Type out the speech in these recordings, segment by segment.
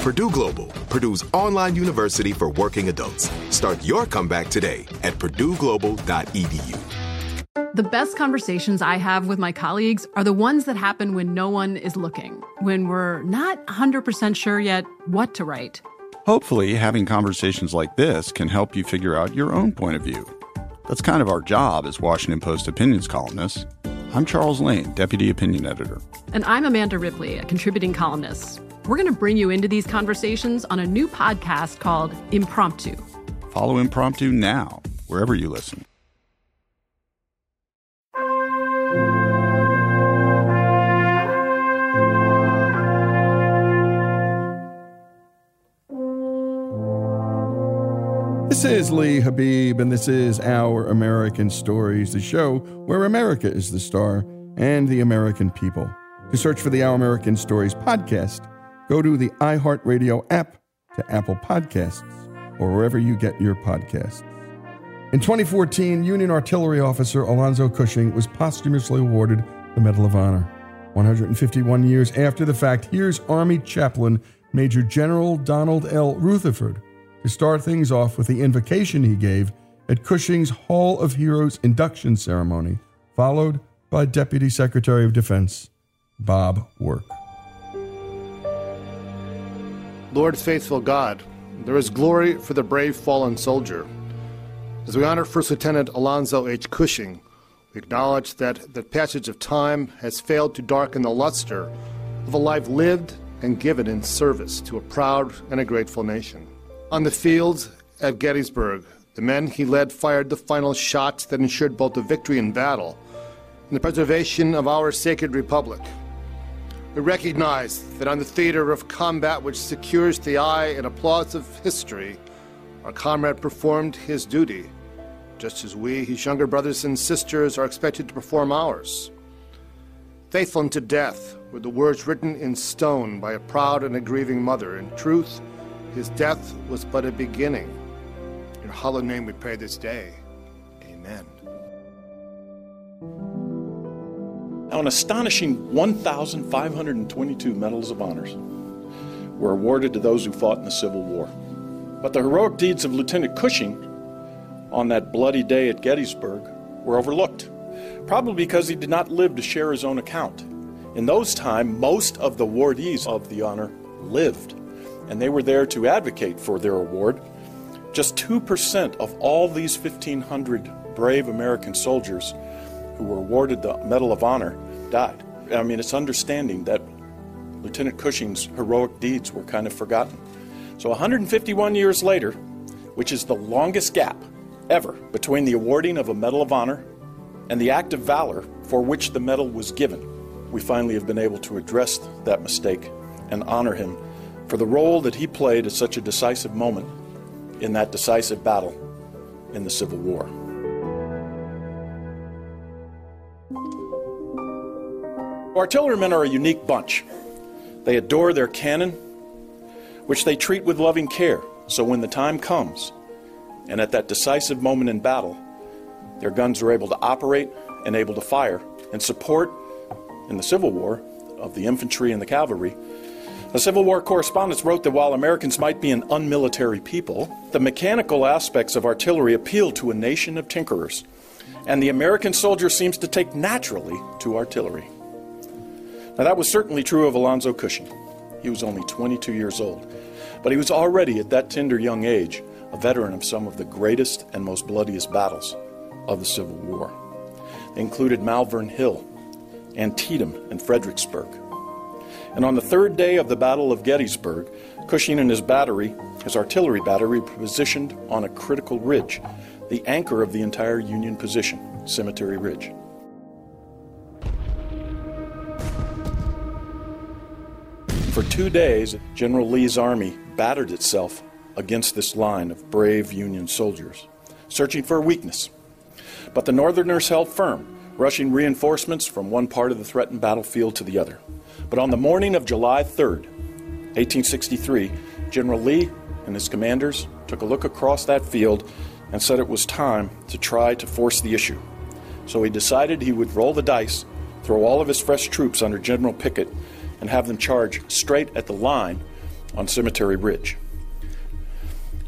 Purdue Global, Purdue's online university for working adults. Start your comeback today at purdueglobal.edu. The best conversations I have with my colleagues are the ones that happen when no one is looking, when we're not 100% sure yet what to write. Hopefully, having conversations like this can help you figure out your own point of view. That's kind of our job as Washington Post opinions columnists. I'm Charles Lane, Deputy Opinion Editor. And I'm Amanda Ripley, a contributing columnist. We're going to bring you into these conversations on a new podcast called Impromptu. Follow Impromptu now, wherever you listen. This is Lee Habib, and this is Our American Stories, the show where America is the star and the American people. To search for the Our American Stories podcast, go to the iHeartRadio app, to Apple Podcasts, or wherever you get your podcasts. In 2014, Union Artillery Officer Alonzo Cushing was posthumously awarded the Medal of Honor. 151 years after the fact, here's Army Chaplain Major General Donald L. Rutherford to start things off with the invocation he gave at Cushing's Hall of Heroes induction ceremony, followed by Deputy Secretary of Defense Bob Work. Lord faithful God, there is glory for the brave fallen soldier. As we honor First Lieutenant Alonzo H. Cushing, we acknowledge that the passage of time has failed to darken the luster of a life lived and given in service to a proud and a grateful nation. On the fields at Gettysburg, the men he led fired the final shots that ensured both the victory in battle and the preservation of our sacred republic. We recognize that on the theater of combat which secures the eye and applause of history, our comrade performed his duty, just as we, his younger brothers and sisters, are expected to perform ours. Faithful unto death were the words written in stone by a proud and a grieving mother. In truth, his death was but a beginning. In your hallowed name we pray this day. Amen. Now, an astonishing 1,522 Medals of Honors were awarded to those who fought in the Civil War. But the heroic deeds of Lieutenant Cushing on that bloody day at Gettysburg were overlooked, probably because he did not live to share his own account. In those times, most of the awardees of the honor lived and they were there to advocate for their award. Just 2% of all these 1,500 brave American soldiers who were awarded the Medal of Honor died. I mean, it's understanding that Lieutenant Cushing's heroic deeds were kind of forgotten. So, 151 years later, which is the longest gap ever between the awarding of a Medal of Honor and the act of valor for which the medal was given, we finally have been able to address that mistake and honor him for the role that he played at such a decisive moment in that decisive battle in the Civil War. Artillerymen are a unique bunch. They adore their cannon. which they treat with loving care. So when the time comes, and at that decisive moment in battle, their guns are able to operate and able to fire in support in the Civil War of the infantry and the cavalry. A Civil War correspondent wrote that while Americans might be an unmilitary people, the mechanical aspects of artillery appeal to a nation of tinkerers, and the American soldier seems to take naturally to artillery. Now, that was certainly true of Alonzo Cushing. He was only 22 years old, but he was already at that tender young age a veteran of some of the greatest and most bloodiest battles of the Civil War. They included Malvern Hill, Antietam, and Fredericksburg. And on the third day of the Battle of Gettysburg, Cushing and his battery, his artillery battery, positioned on a critical ridge, the anchor of the entire Union position, Cemetery Ridge. For two days, General Lee's army battered itself against this line of brave Union soldiers, searching for a weakness. But the Northerners held firm, rushing reinforcements from one part of the threatened battlefield to the other. But on the morning of July 3rd, 1863, General Lee and his commanders took a look across that field and said it was time to try to force the issue. So he decided he would roll the dice, throw all of his fresh troops under General Pickett, and have them charge straight at the line on Cemetery Ridge.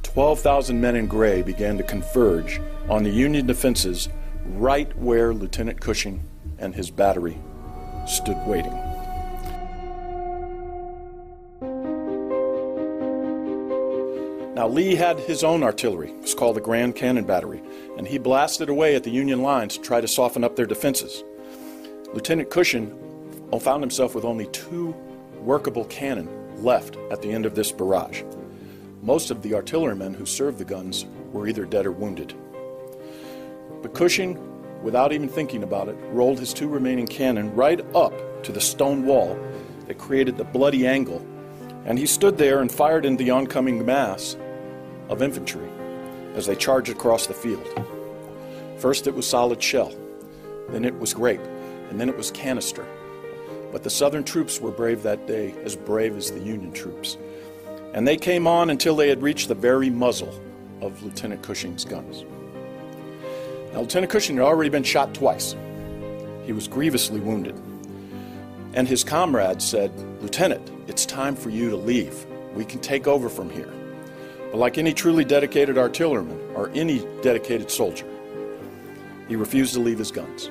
12,000 men in gray began to converge on the Union defenses right where Lieutenant Cushing and his battery stood waiting. Now, Lee had his own artillery. It was called the Grand Cannon Battery, and he blasted away at the Union lines to try to soften up their defenses. Lieutenant Cushing found himself with only two workable cannon left at the end of this barrage. Most of the artillerymen who served the guns were either dead or wounded. But Cushing, without even thinking about it, rolled his two remaining cannon right up to the stone wall that created the bloody angle, and he stood there and fired into the oncoming mass of infantry as they charged across the field. First it was solid shell, then it was grape, and then it was canister. But the Southern troops were brave that day, as brave as the Union troops and they came on until they had reached the very muzzle of Lieutenant Cushing's guns. Now, Lieutenant Cushing had already been shot twice. He was grievously wounded. And his comrades said, Lieutenant, it's time for you to leave. We can take over from here. But like any truly dedicated artilleryman or any dedicated soldier, he refused to leave his guns.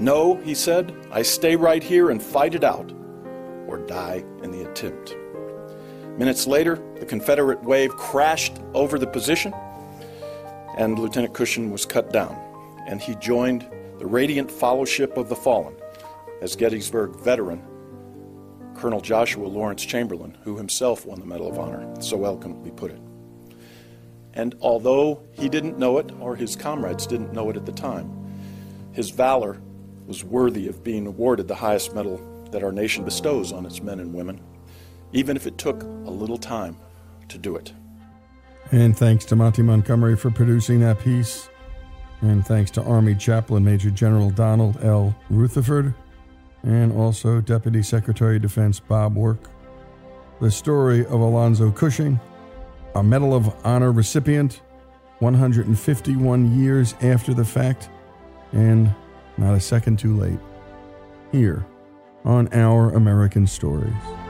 No, he said, I stay right here and fight it out or die in the attempt. Minutes later, the Confederate wave crashed over the position, and Lieutenant Cushing was cut down, and he joined the radiant fellowship of the fallen as Gettysburg veteran Colonel Joshua Lawrence Chamberlain, who himself won the Medal of Honor, so eloquently put it. And although he didn't know it, or his comrades didn't know it at the time, his valor was worthy of being awarded the highest medal that our nation bestows on its men and women even if it took a little time to do it. And thanks to Monty Montgomery for producing that piece. And thanks to Army Chaplain Major General Donald L. Rutherford. And also Deputy Secretary of Defense Bob Work. The story of Alonzo Cushing, a Medal of Honor recipient, 151 years after the fact, and not a second too late. Here on Our American Stories.